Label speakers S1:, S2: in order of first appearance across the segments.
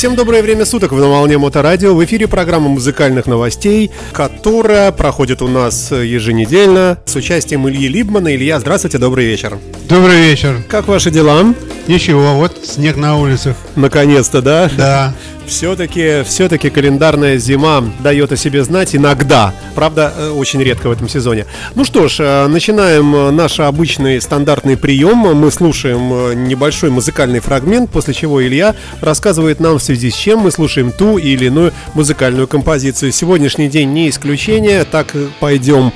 S1: Всем доброе время суток в на волне Моторадио. В эфире программа музыкальных новостей, которая проходит у нас еженедельно с участием Ильи Либмана. Илья, здравствуйте, добрый вечер.
S2: Добрый вечер.
S1: Как ваши дела?
S2: Ничего, вот снег на улицах.
S1: Наконец-то, да?
S2: Да.
S1: Все-таки, все-таки календарная зима дает о себе знать иногда. Правда, э, очень редко в этом сезоне. Ну что ж, э, начинаем э, наш обычный стандартный прием. Мы слушаем небольшой музыкальный фрагмент, после чего Илья рассказывает нам в связи с чем мы слушаем ту или иную музыкальную композицию. Сегодняшний день не исключение, так пойдем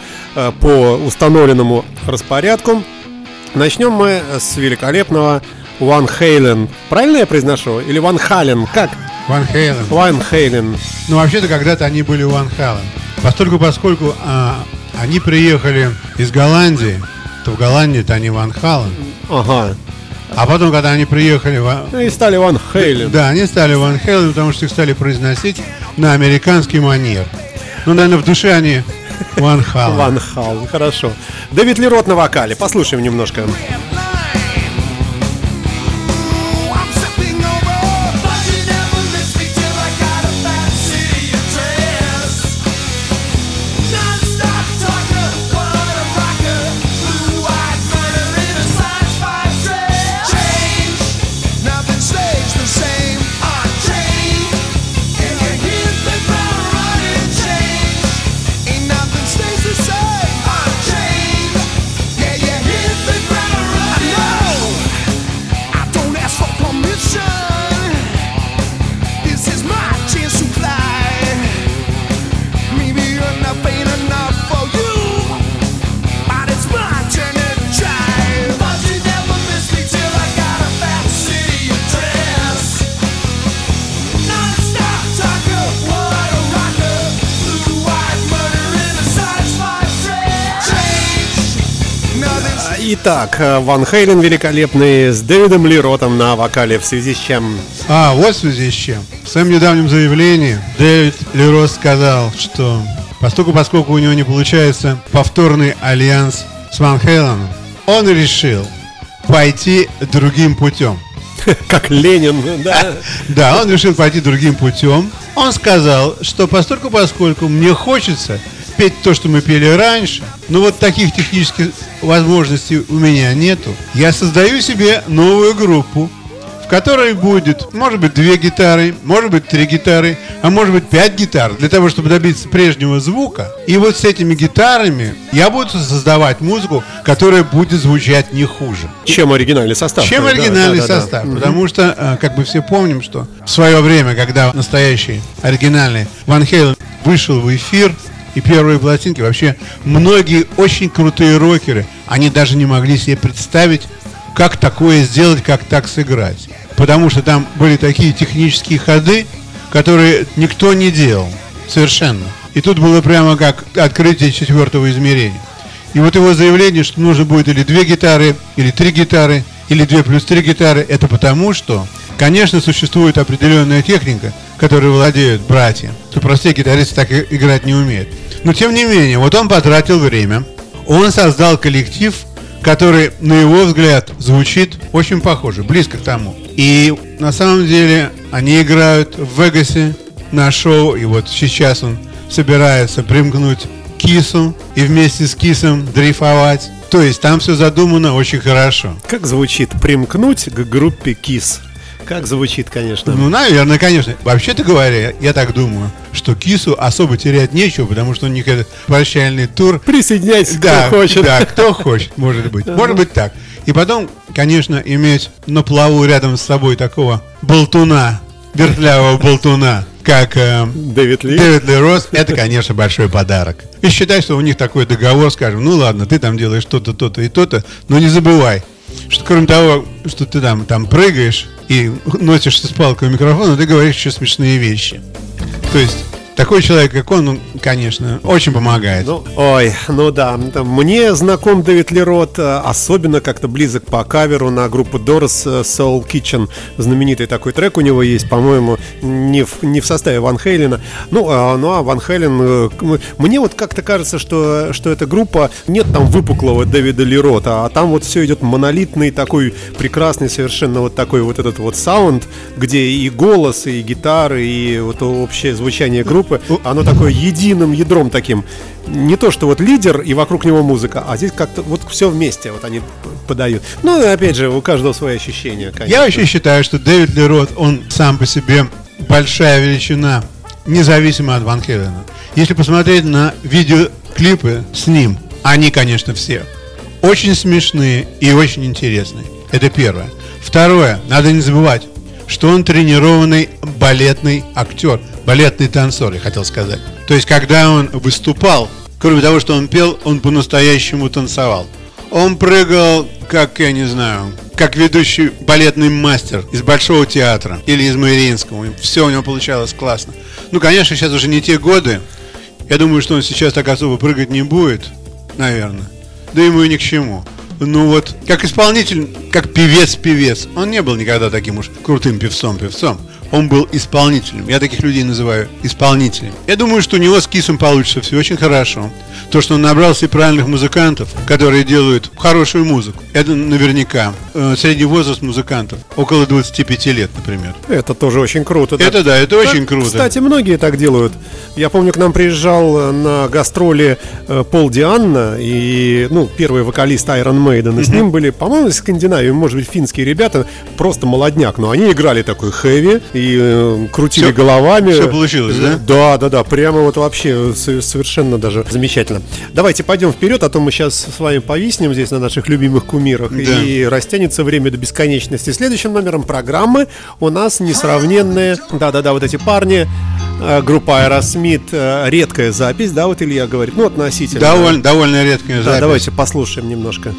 S1: по установленному распорядку. Начнем мы с великолепного Ван Хейлен. Правильно я произношу? Или Ван Хален? Как?
S2: Ван Хейлен.
S1: Ван Хейлен.
S2: Ну, вообще-то, когда-то они были Ван Хален. Поскольку, поскольку а, они приехали из Голландии, то в Голландии-то они Ван Хален.
S1: Ага.
S2: А потом, когда они приехали... В...
S1: Ну стали Ван Хейлен.
S2: Да, они стали Ван Хейлен, потому что их стали произносить на американский манер. Ну, наверное, в душе они Ван Хален.
S1: Ван Хален, хорошо. Дэвид Лерот на вокале. Послушаем немножко. Итак, э, Ван Хейлен великолепный с Дэвидом Лиротом на вокале в связи с чем?
S2: А, вот в связи с чем. В своем недавнем заявлении Дэвид Лирот сказал, что поскольку, поскольку у него не получается повторный альянс с Ван Хейленом, он решил пойти другим путем.
S1: Как Ленин, да?
S2: Да, он решил пойти другим путем. Он сказал, что поскольку, поскольку мне хочется петь то, что мы пели раньше, но вот таких технических возможностей у меня нету. Я создаю себе новую группу, в которой будет, может быть, две гитары, может быть, три гитары, а может быть, пять гитар, для того, чтобы добиться прежнего звука. И вот с этими гитарами я буду создавать музыку, которая будет звучать не хуже.
S1: Чем оригинальный состав.
S2: Чем оригинальный да, да, состав. Да, потому что, э, как мы все помним, что в свое время, когда настоящий оригинальный Ван Хейлен вышел в эфир, и первые пластинки. Вообще, многие очень крутые рокеры, они даже не могли себе представить, как такое сделать, как так сыграть. Потому что там были такие технические ходы, которые никто не делал совершенно. И тут было прямо как открытие четвертого измерения. И вот его заявление, что нужно будет или две гитары, или три гитары, или две плюс три гитары, это потому что, конечно, существует определенная техника, которой владеют братья, что простые гитаристы так играть не умеют. Но тем не менее, вот он потратил время, он создал коллектив, который, на его взгляд, звучит очень похоже, близко к тому. И на самом деле они играют в Вегасе на шоу, и вот сейчас он собирается примкнуть к Кису и вместе с Кисом дрейфовать. То есть там все задумано очень хорошо.
S1: Как звучит примкнуть к группе Кис? Как звучит, конечно.
S2: Ну, наверное, конечно. Вообще-то говоря, я так думаю, что Кису особо терять нечего, потому что у них этот прощальный тур.
S1: Присоединяйся, да, кто хочет.
S2: Да, кто хочет, может быть. Может быть так. И потом, конечно, иметь на плаву рядом с собой такого болтуна, вертлявого болтуна, как э, Дэвид Ли. Дэвид Ли Росс, это, конечно, большой подарок. И считай, что у них такой договор, скажем, ну ладно, ты там делаешь то-то, то-то и то-то, но не забывай, что кроме того, что ты там, там прыгаешь и носишься с палкой микрофона, ты говоришь еще смешные вещи. То есть такой человек, как он, конечно, очень помогает.
S1: Ну, ой, ну да. Мне знаком Дэвид Лерот, э, особенно как-то близок по каверу на группу Doors э, Soul Kitchen. Знаменитый такой трек у него есть, по-моему, не в, не в составе Ван Хейлена. Ну, а, ну, а Ван Хейлен... Э, мне вот как-то кажется, что, что эта группа... Нет там выпуклого Дэвида Лерота, а там вот все идет монолитный такой прекрасный совершенно вот такой вот этот вот саунд, где и голос, и гитары, и вот общее звучание группы группы, оно такое единым ядром таким. Не то, что вот лидер и вокруг него музыка, а здесь как-то вот все вместе вот они подают. Ну, опять же, у каждого свои ощущения,
S2: конечно. Я вообще считаю, что Дэвид Лерот, он сам по себе большая величина, независимо от Ван Хелена. Если посмотреть на видеоклипы с ним, они, конечно, все очень смешные и очень интересные. Это первое. Второе, надо не забывать, что он тренированный балетный актер, балетный танцор, я хотел сказать. То есть, когда он выступал, кроме того, что он пел, он по-настоящему танцевал. Он прыгал, как, я не знаю, как ведущий балетный мастер из Большого театра или из Мариинского. Все у него получалось классно. Ну, конечно, сейчас уже не те годы. Я думаю, что он сейчас так особо прыгать не будет, наверное. Да ему и ни к чему ну вот, как исполнитель, как певец-певец, он не был никогда таким уж крутым певцом-певцом он был исполнителем. Я таких людей называю исполнителем. Я думаю, что у него с Кисом получится все очень хорошо. То, что он набрался правильных музыкантов, которые делают хорошую музыку, это наверняка. Э, средний возраст музыкантов около 25 лет, например.
S1: Это тоже очень круто.
S2: Это да, это так, очень круто.
S1: Кстати, многие так делают. Я помню, к нам приезжал на гастроли э, Пол Дианна и, ну, первый вокалист Iron Maiden. И mm-hmm. с ним были, по-моему, из Скандинавии, может быть, финские ребята, просто молодняк, но они играли такой хэви и э, крутили все, головами.
S2: Все получилось, да?
S1: Да, да, да. Прямо вот вообще совершенно даже замечательно. Давайте пойдем вперед, а то мы сейчас с вами повиснем здесь на наших любимых кумирах да. и растянется время до бесконечности. Следующим номером программы у нас несравненные, да-да-да, вот эти парни, э, группа Аэросмит, э, редкая запись, да, вот Илья говорит, ну относительно.
S2: Довольно, довольно редкая
S1: запись. Да, давайте послушаем немножко.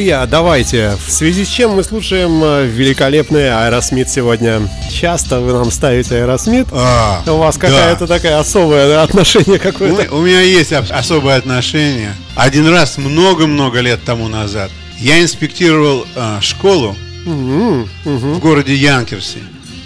S1: Илья, давайте. В связи с чем мы слушаем э, великолепный Аэросмит сегодня? Часто вы нам ставите Аэросмит. А, У вас какая-то такая особое да, отношение какое-то?
S2: У, у меня есть особое отношение. Один раз много-много лет тому назад я инспектировал э, школу угу, угу. в городе Янкерсе.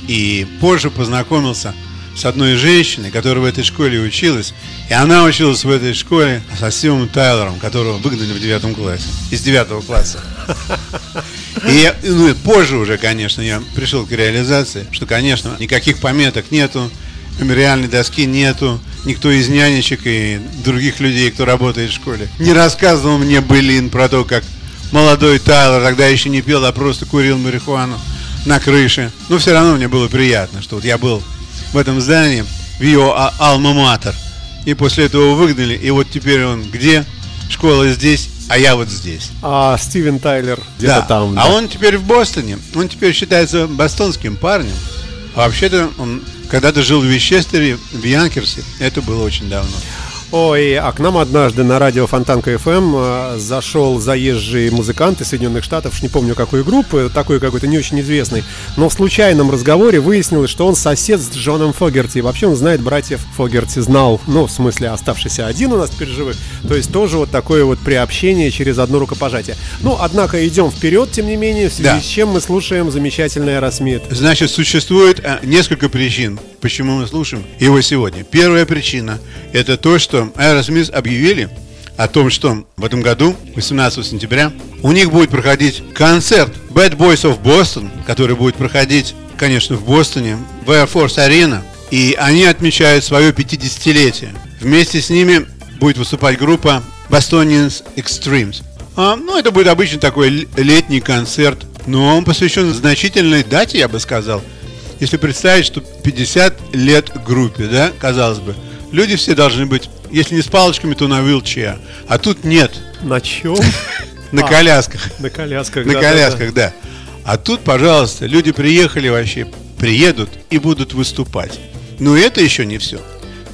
S2: И позже познакомился с одной женщиной, которая в этой школе училась. И она училась в этой школе со Стивом Тайлером, которого выгнали в девятом классе. Из девятого класса. И я, ну, и позже уже, конечно, я пришел к реализации, что, конечно, никаких пометок нету, мемориальной доски нету, никто из нянечек и других людей, кто работает в школе, не рассказывал мне былин про то, как молодой Тайлер тогда еще не пел, а просто курил марихуану на крыше. Но все равно мне было приятно, что вот я был в этом здании, в его а, алма-матер. И после этого выгнали, и вот теперь он где? Школа здесь, а я вот здесь.
S1: А Стивен Тайлер где-то
S2: Да.
S1: там.
S2: А
S1: да.
S2: он теперь в Бостоне. Он теперь считается бостонским парнем. А вообще-то он когда-то жил в Вещестере, в Янкерсе. Это было очень давно.
S1: Ой, а к нам однажды на радио Фонтанка ФМ э, зашел заезжий музыкант из Соединенных Штатов, уж не помню какой группы, такой какой-то не очень известный, но в случайном разговоре выяснилось, что он сосед с Джоном Фогерти. И вообще он знает братьев Фогерти, знал, ну, в смысле, оставшийся один у нас теперь живых. То есть тоже вот такое вот приобщение через одно рукопожатие. Ну, однако идем вперед, тем не менее, в связи
S2: Да.
S1: с чем мы слушаем замечательный Аэросмит.
S2: Значит, существует э, несколько причин, почему мы слушаем его сегодня. Первая причина – это то, что Aerosmith объявили о том, что в этом году, 18 сентября, у них будет проходить концерт Bad Boys of Boston, который будет проходить, конечно, в Бостоне, в Air Force Arena. И они отмечают свое 50-летие. Вместе с ними будет выступать группа Bostonians Extremes. А, ну, это будет обычно такой летний концерт, но он посвящен значительной дате, я бы сказал. Если представить, что 50 лет группе, да, казалось бы, люди все должны быть, если не с палочками, то на вилче. А тут нет,
S1: На чем?
S2: на колясках.
S1: На колясках.
S2: На колясках, да. А тут, пожалуйста, люди приехали вообще, приедут и будут выступать. Но это еще не все.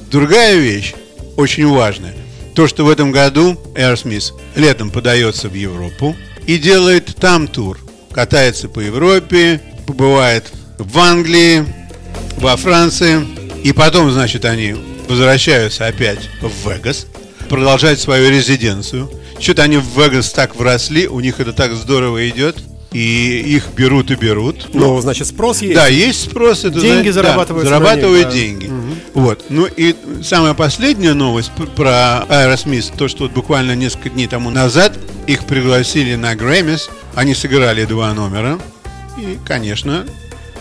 S2: Другая вещь, очень важная, то, что в этом году Aerosmith летом подается в Европу и делает там тур. Катается по Европе, побывает в Англии, во Франции. И потом, значит, они возвращаются опять в Вегас, продолжать свою резиденцию. Что-то они в Вегас так вросли, у них это так здорово идет, и их берут и берут.
S1: Ну, значит, спрос есть.
S2: Да, есть спрос. Это,
S1: Деньги
S2: да,
S1: зарабатываются на
S2: зарабатывают
S1: них, да.
S2: деньги. Вот. Ну и самая последняя новость про Aerosmith, то, что вот буквально несколько дней тому назад их пригласили на Грэммис, они сыграли два номера, и, конечно,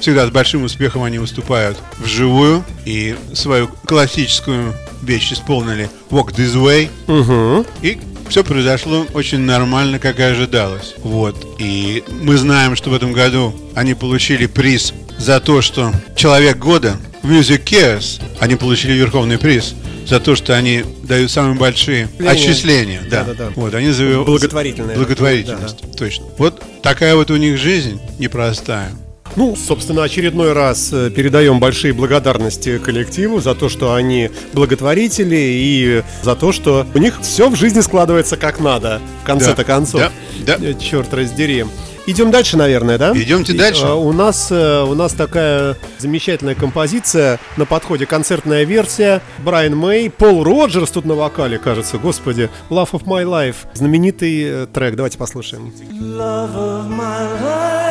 S2: всегда с большим успехом они выступают вживую, и свою классическую вещь исполнили Walk This Way,
S1: Мгм.
S2: и все произошло очень нормально, как и ожидалось. Вот. И мы знаем, что в этом году они получили приз за то, что Человек года Music Cares, они получили верховный приз за то, что они дают самые большие
S1: Отчисления.
S2: отчисления. Да.
S1: Да-да-да.
S2: Вот, они зави-
S1: Благотворительная.
S2: Благотворительность, точно. Вот такая вот у них жизнь непростая.
S1: Ну, собственно, очередной раз э, передаем большие благодарности коллективу за то, что они благотворители и за то, что у них все в жизни складывается как надо, в конце-то
S2: Да,
S1: концов.
S2: да, да.
S1: Черт раздери. Идем дальше, наверное, да?
S2: Идемте дальше.
S1: э, у нас э, у нас такая замечательная композиция на подходе, концертная версия. Брайан Мэй, Пол Роджерс тут на вокале, кажется, господи. Love of My Life. Знаменитый трек. Давайте послушаем.
S3: Love of my life,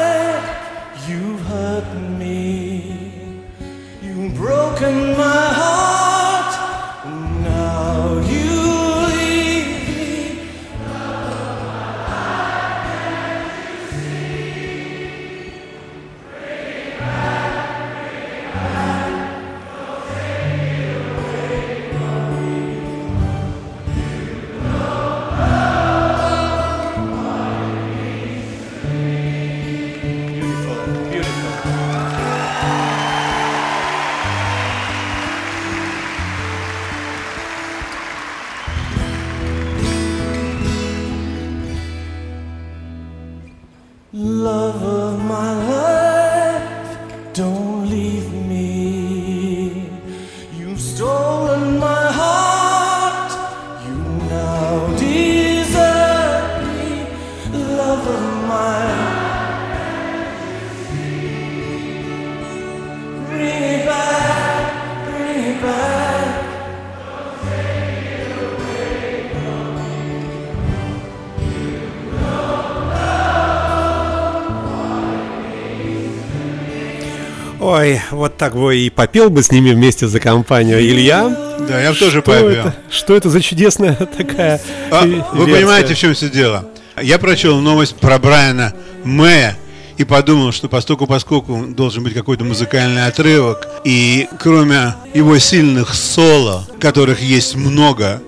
S3: you've hurt me. You've broken my heart.
S4: Ой, вот так бы и попел бы с ними вместе за компанию Илья.
S2: Да, я бы тоже
S4: что
S2: попел.
S4: Это, что это за чудесная такая
S2: а. Вы понимаете, в чем все дело? Я прочел новость про Брайана Мэя, и подумал, что поскольку, поскольку должен быть какой-то музыкальный отрывок, и кроме его сильных соло, которых есть много,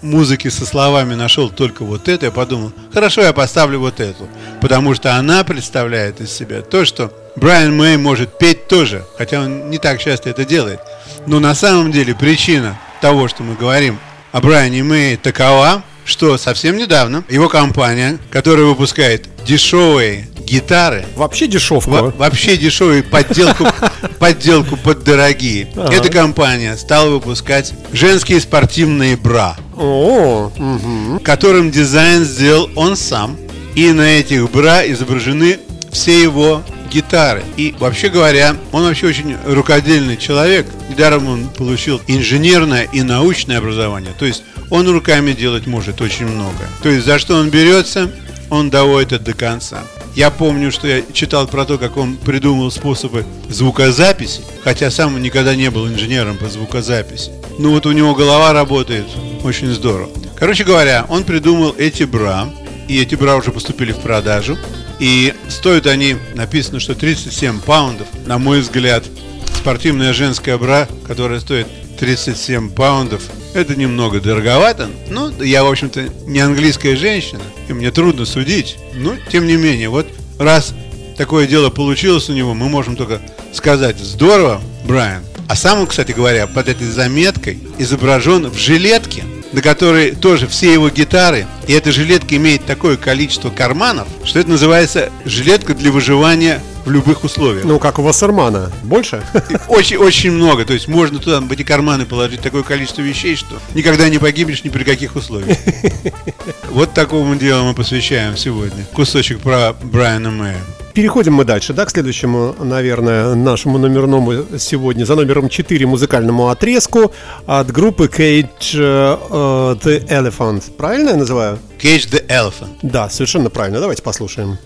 S2: музыки со словами нашел только вот это, я подумал, хорошо, я поставлю вот эту, потому что она представляет из себя то, что Брайан Мэй может петь тоже, хотя он не так часто это делает. Но на самом деле причина того, что мы говорим о Брайане Мэе, такова, что совсем недавно его компания, которая выпускает дешевые гитары,
S4: Вообще дешевку.
S2: во- вообще дешевые подделку, подделку под дорогие,
S4: Ага.
S2: эта компания стала выпускать женские спортивные бра
S4: О, мгм.
S2: которым дизайн сделал он сам. И на этих бра изображены все его гитары. И вообще говоря, он вообще очень рукодельный человек. Недаром он получил инженерное и научное образование. То есть он руками делать может очень много. То есть за что он берется, он доводит это до конца. Я помню, что я читал про то, как он придумал способы звукозаписи, хотя сам никогда не был инженером по звукозаписи. Ну вот у него голова работает очень здорово. Короче говоря, он придумал эти бра, и эти бра уже поступили в продажу. И стоят они, написано, что 37 паундов. На мой взгляд, спортивная женская бра, которая стоит 37 паундов, это немного дороговато. Ну, я, в общем-то, не английская женщина, и мне трудно судить. Но, тем не менее, вот раз такое дело получилось у него, мы можем только сказать «Здорово, Брайан». А сам он, кстати говоря, под этой заметкой изображен в жилетке, на которой тоже все его гитары. И эта жилетка имеет такое количество карманов, что это называется жилетка для выживания в любых условиях.
S4: Ну, как у Вассермана. Больше?
S2: Очень-очень много. То есть можно туда в эти карманы положить такое количество вещей, что никогда не погибнешь ни при каких условиях. Вот такому делу мы посвящаем сегодня. Кусочек про Брайана Мэя.
S4: Переходим мы дальше, да, к следующему, наверное, нашему номерному сегодня, за номером 4 музыкальному отрезку от группы Cage э, The Elephant. Правильно я называю?
S2: Cage the Elephant.
S4: Да, совершенно правильно. Давайте послушаем.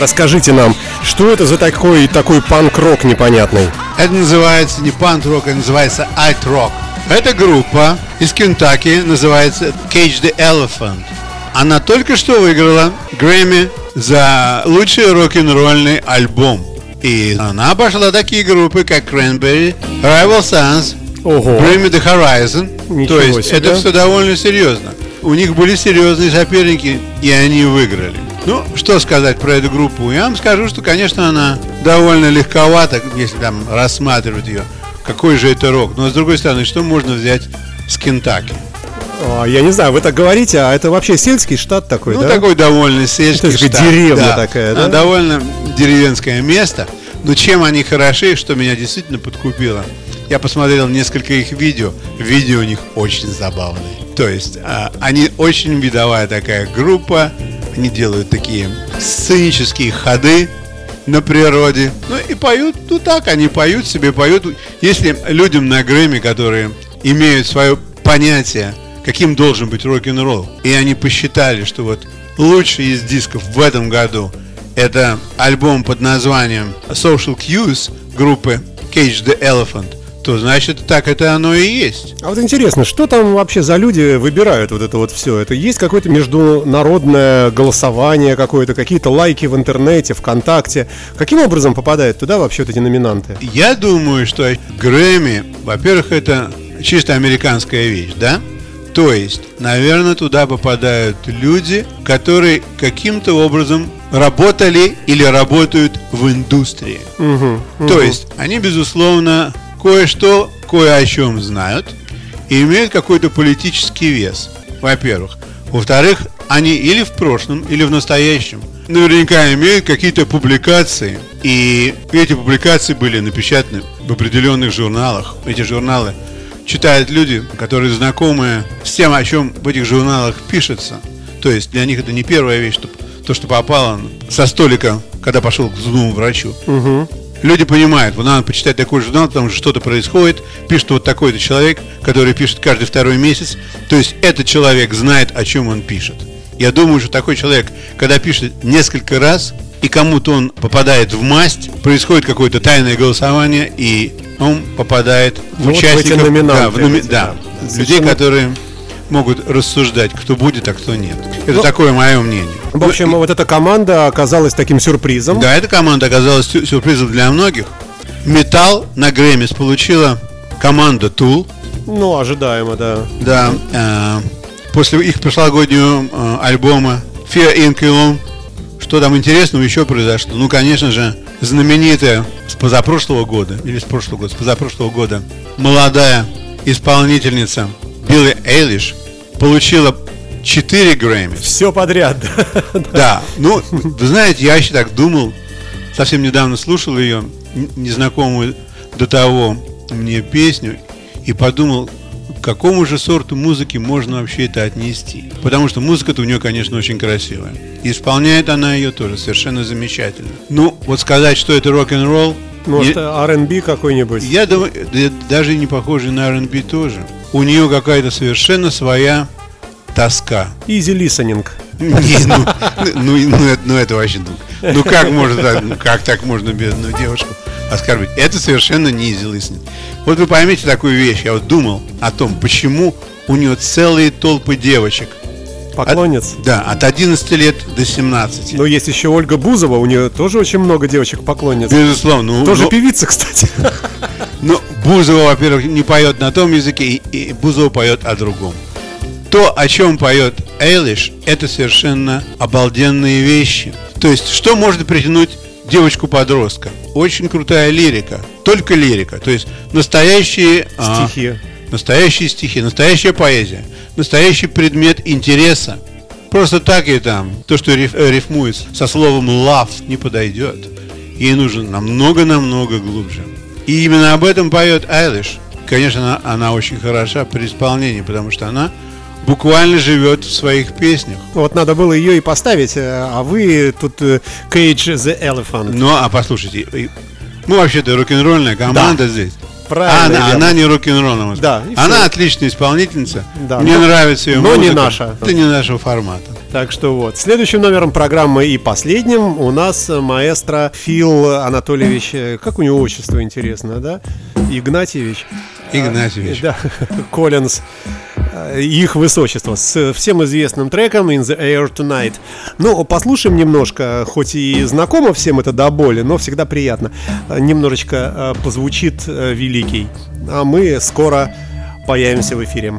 S4: Расскажите нам, что это за такой такой панк-рок непонятный?
S2: Это называется не панк-рок, это называется айт-рок. Эта группа из Кентаки называется Cage the Elephant. она только что выиграла Грэмми за лучший рок-н-ролльный альбом. И она обошла такие группы, как Cranberry, Rival Sons,
S1: Ого.
S2: Bring Me The Horizon.
S1: Ничего
S2: То есть
S1: себе.
S2: это все довольно серьезно. У них были серьезные соперники, и они выиграли. Ну, что сказать про эту группу? Я вам скажу, что, конечно, она довольно легковата, если там рассматривать ее. Какой же это рок? Но, с другой стороны, что можно взять с Кентаки?
S1: А, Я не знаю, вы так говорите, а это вообще сельский штат такой,
S2: Ну,
S1: да?
S2: такой довольно сельский
S1: Это
S2: штат.
S1: деревня такая, да?
S2: А, Довольно деревенское место. Но чем они хороши, что меня действительно подкупило. Я посмотрел несколько их видео. Видео у них очень забавные. То есть, а, они очень видовая такая группа. Они делают такие сценические ходы на природе. Ну и поют, ну так, они поют себе, поют. Если людям на Грэмми, которые имеют свое понятие, каким должен быть рок-н-ролл, и они посчитали, что вот лучший из дисков в этом году это альбом под названием Social Cues группы Cage the Elephant, то значит так это оно и есть.
S1: А вот интересно, что там вообще за люди выбирают вот это вот все? Это есть какое-то международное голосование какое-то, какие-то лайки в интернете, ВКонтакте? Каким образом попадают туда вообще вот эти номинанты?
S2: Я думаю, что Грэмми, во-первых, это чисто американская вещь, да? То есть, наверное, туда попадают люди, которые каким-то образом работали или работают в индустрии. То есть, они, безусловно, кое-что, кое о чем знают и имеют какой-то политический вес, во-первых. Во-вторых, они или в прошлом, или в настоящем наверняка имеют какие-то публикации. И эти публикации были напечатаны в определенных журналах. Эти журналы читают люди, которые знакомы с тем, о чем в этих журналах пишется. То есть для них это не первая вещь, что, то, что попало со столика, когда пошел к зубному врачу. Люди понимают, вот надо почитать такой журнал, потому что что-то происходит, пишет вот такой-то человек, который пишет каждый второй месяц. То есть этот человек знает, о чем он пишет. Я думаю, что такой человек, когда пишет несколько раз, и кому-то он попадает в масть, происходит какое-то тайное голосование, и он попадает в
S1: Ну, вот в эти
S2: участников,
S1: номинанты
S2: да, в номи-
S1: эти,
S2: да,
S1: да.
S2: людей, которые могут рассуждать, кто будет, а кто нет. Это
S1: Ну,
S2: такое мое мнение.
S1: В общем, вот эта команда оказалась таким сюрпризом.
S2: Да, эта команда оказалась сю- сюрпризом для многих. Металл на Грэммис получила команда Tool.
S1: Ну, ожидаемо, да.
S2: Да, э, после их прошлогоднего э, альбома Fear Inoculum, что там интересного еще произошло? Ну, конечно же, знаменитая с позапрошлого года, или с прошлого года, с позапрошлого года, молодая исполнительница Билли Эйлиш получила 4 Грэмми.
S1: Все подряд.
S2: Да, ну, вы знаете, я еще так думал, совсем недавно слушал ее, незнакомую до того мне песню, и подумал, к какому же сорту музыки можно вообще это отнести. Потому что музыка-то у нее, конечно, очень красивая. И исполняет она ее тоже совершенно замечательно. Ну, вот сказать, что это рок-н-ролл,
S1: Может, R&B какой-нибудь?
S2: я думаю, да- даже не похоже на R&B тоже. У нее какая-то совершенно своя тоска.
S1: Listening.
S2: Не, ну, ну, ну, это, ну, это вообще, ну, ну как можно так, ну, как так можно бедную девушку оскорбить? Это совершенно не easy listening. Вот вы поймите такую вещь, я вот думал о том, почему у нее целые толпы девочек.
S1: Поклонниц.
S2: От- да, от 11 лет до 17.
S1: Но есть еще Ольга Бузова, у нее тоже очень много девочек поклонниц.
S2: Безусловно. ну,
S1: Тоже
S2: ну,
S1: певица, кстати.
S2: Бузова, во-первых, не поет на том языке, и, и Бузова поет о другом. То, о чем поет Эйлиш, это совершенно обалденные вещи. То есть, что может притянуть девочку-подростка? Очень крутая лирика. Только лирика. То есть, настоящие... а,
S1: Стихи.
S2: настоящие стихи, настоящая поэзия, настоящий предмет интереса. Просто так и там, то, что риф- э, рифмует со словом love, не подойдет. Ей нужно намного-намного глубже. И именно об этом поет Айлиш. Конечно, она, она очень хороша при исполнении, потому что она буквально живет в своих песнях.
S1: Вот надо было ее и поставить, э, а вы тут э, Cage the Elephant.
S2: Ну, а послушайте, мы вообще-то рок-н-ролльная команда здесь.
S1: Правильно,
S2: А она,
S1: верно.
S2: она не рок-н-ролл.
S1: Да,
S2: Она
S1: всё.
S2: отличная исполнительница.
S1: Да,
S2: Мне
S1: но-
S2: нравится ее
S1: но не
S2: музыка.
S1: наша.
S2: Это не нашего формата.
S1: Так что вот. Следующим номером программы и последним у нас э, маэстро Фил Анатольевич. э, Как у него отчество интересно, да? Игнатьевич.
S2: Игнатьевич.
S1: Да, Коллинз. Э, их высочество с всем известным треком In the Air Tonight. Ну, послушаем немножко, хоть и знакомо всем это до боли, но всегда приятно. Э, Немножечко э, позвучит э, великий. А мы скоро появимся в эфире.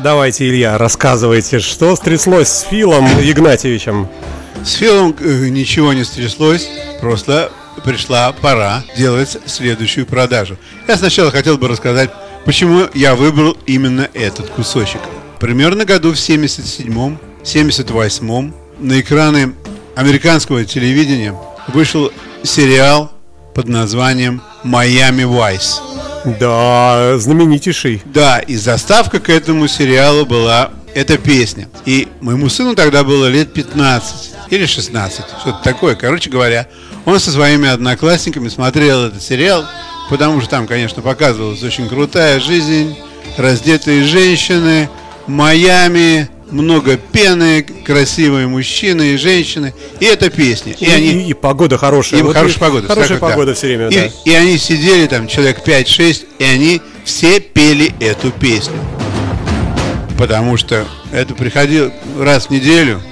S1: Давайте, Илья, рассказывайте, что стряслось с Филом Игнатьевичем.
S2: С Филом э, ничего не стряслось, просто пришла пора делать следующую продажу. Я сначала хотел бы рассказать, почему я выбрал именно этот кусочек. Примерно году в 77-м, 78-м на экраны американского телевидения вышел сериал под названием «Майами Вайс».
S1: Да, знаменитейший.
S2: Да, и заставка к этому сериалу была эта песня. И моему сыну тогда было лет 15 или 16, что-то такое. Короче говоря, он со своими одноклассниками смотрел этот сериал, потому что там, конечно, показывалась очень крутая жизнь, раздетые женщины, Майами, много пены, красивые мужчины и женщины. И эта песня. И,
S1: И,
S2: они...
S1: и- и погода хорошая.
S2: Им
S1: Вот
S2: хорошая
S1: и-
S2: погода.
S1: Хорошая
S2: вот, да.
S1: погода все время,
S2: и,
S1: да.
S2: и они сидели там, человек 5-6, и они все пели эту песню. Потому что это приходило раз в неделю.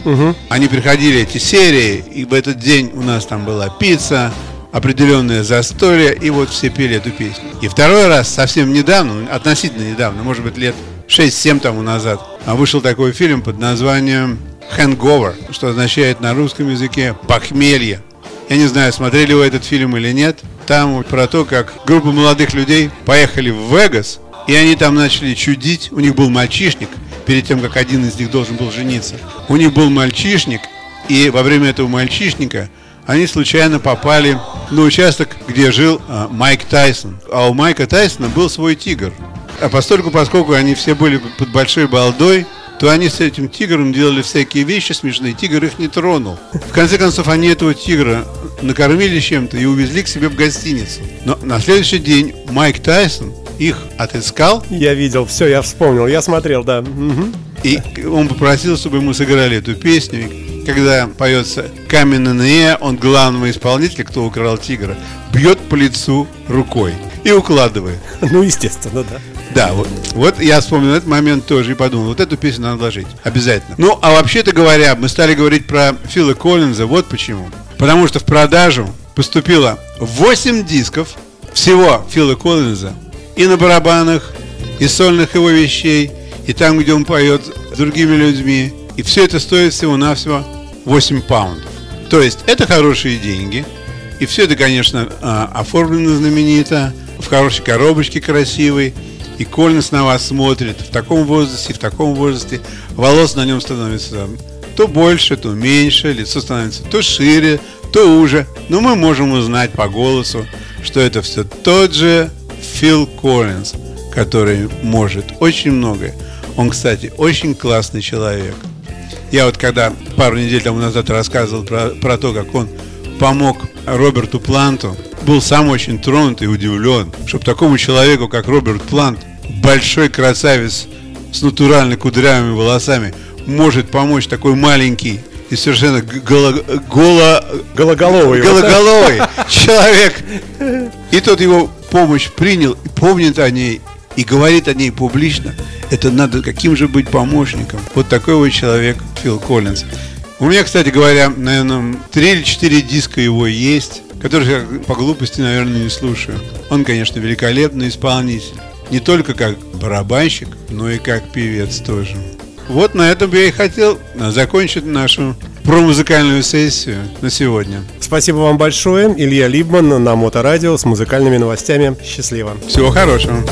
S2: Они приходили, эти серии, и в этот день у нас там была пицца, определенное застолье, и вот все пели эту песню. И второй раз, совсем недавно, относительно недавно, может быть, лет 6-7 тому назад, а вышел такой фильм под названием «Hangover», что означает на русском языке «похмелье». Я не знаю, смотрели вы этот фильм или нет. Там про то, как группа молодых людей поехали в Вегас, и они там начали чудить. У них был мальчишник, перед тем, как один из них должен был жениться. У них был мальчишник, и во время этого мальчишника они случайно попали на участок, где жил а, Майк Тайсон. А у Майка Тайсона был свой тигр. А постольку, поскольку они все были под большой балдой, то они с этим тигром делали всякие вещи смешные. Тигр их не тронул. В конце концов, они этого тигра накормили чем-то и увезли к себе в гостиницу. Но на следующий день Майк Тайсон их отыскал,
S1: Я видел, все, я вспомнил, я смотрел, да.
S2: И он попросил, чтобы ему сыграли эту песню. Когда поется Камен Нэ, он главного исполнителя, кто украл тигра, бьет по лицу рукой и укладывает.
S1: Ну, естественно, да.
S2: Да, вот, вот я вспомнил этот момент тоже и подумал, вот эту песню надо ложить, обязательно. Ну, а вообще-то говоря, мы стали говорить про Фила Коллинза, вот почему. Потому что в продажу поступило 8 дисков всего Фила Коллинза и на барабанах, и сольных его вещей, и там, где он поет с другими людьми. И все это стоит всего-навсего 8 паундов. То есть это хорошие деньги. И все это, конечно, а, оформлено знаменито, в хорошей коробочке красивой. И Коллинс на вас смотрит в таком возрасте, в таком возрасте. Волос на нем становится то больше, то меньше, лицо становится то шире, то уже. Но мы можем узнать по голосу, что это все тот же Фил Коллинз, который может очень многое. Он, кстати, очень классный человек. Я вот когда пару недель тому назад рассказывал про, про то, как он помог Роберту Планту. Был сам очень тронут и удивлен, чтобы такому человеку, как Роберт Плант, большой красавец с натурально кудрявыми волосами, может помочь такой маленький и совершенно голо, голо,
S1: Гологоловый.
S2: гологоловый человек. И тот его помощь принял, и помнит о ней, и говорит о ней публично. Это надо каким же быть помощником. Вот такой вот человек Фил Коллинз. У меня, кстати говоря, наверное, три или четыре диска его есть, которые я по глупости, наверное, не слушаю. Он, конечно, великолепный исполнитель. Не только как барабанщик, но и как певец тоже. Вот на этом я и хотел закончить нашу промузыкальную сессию на сегодня.
S1: Спасибо вам большое. Илья Либман на Моторадио с музыкальными новостями. Счастливо.
S2: Всего хорошего.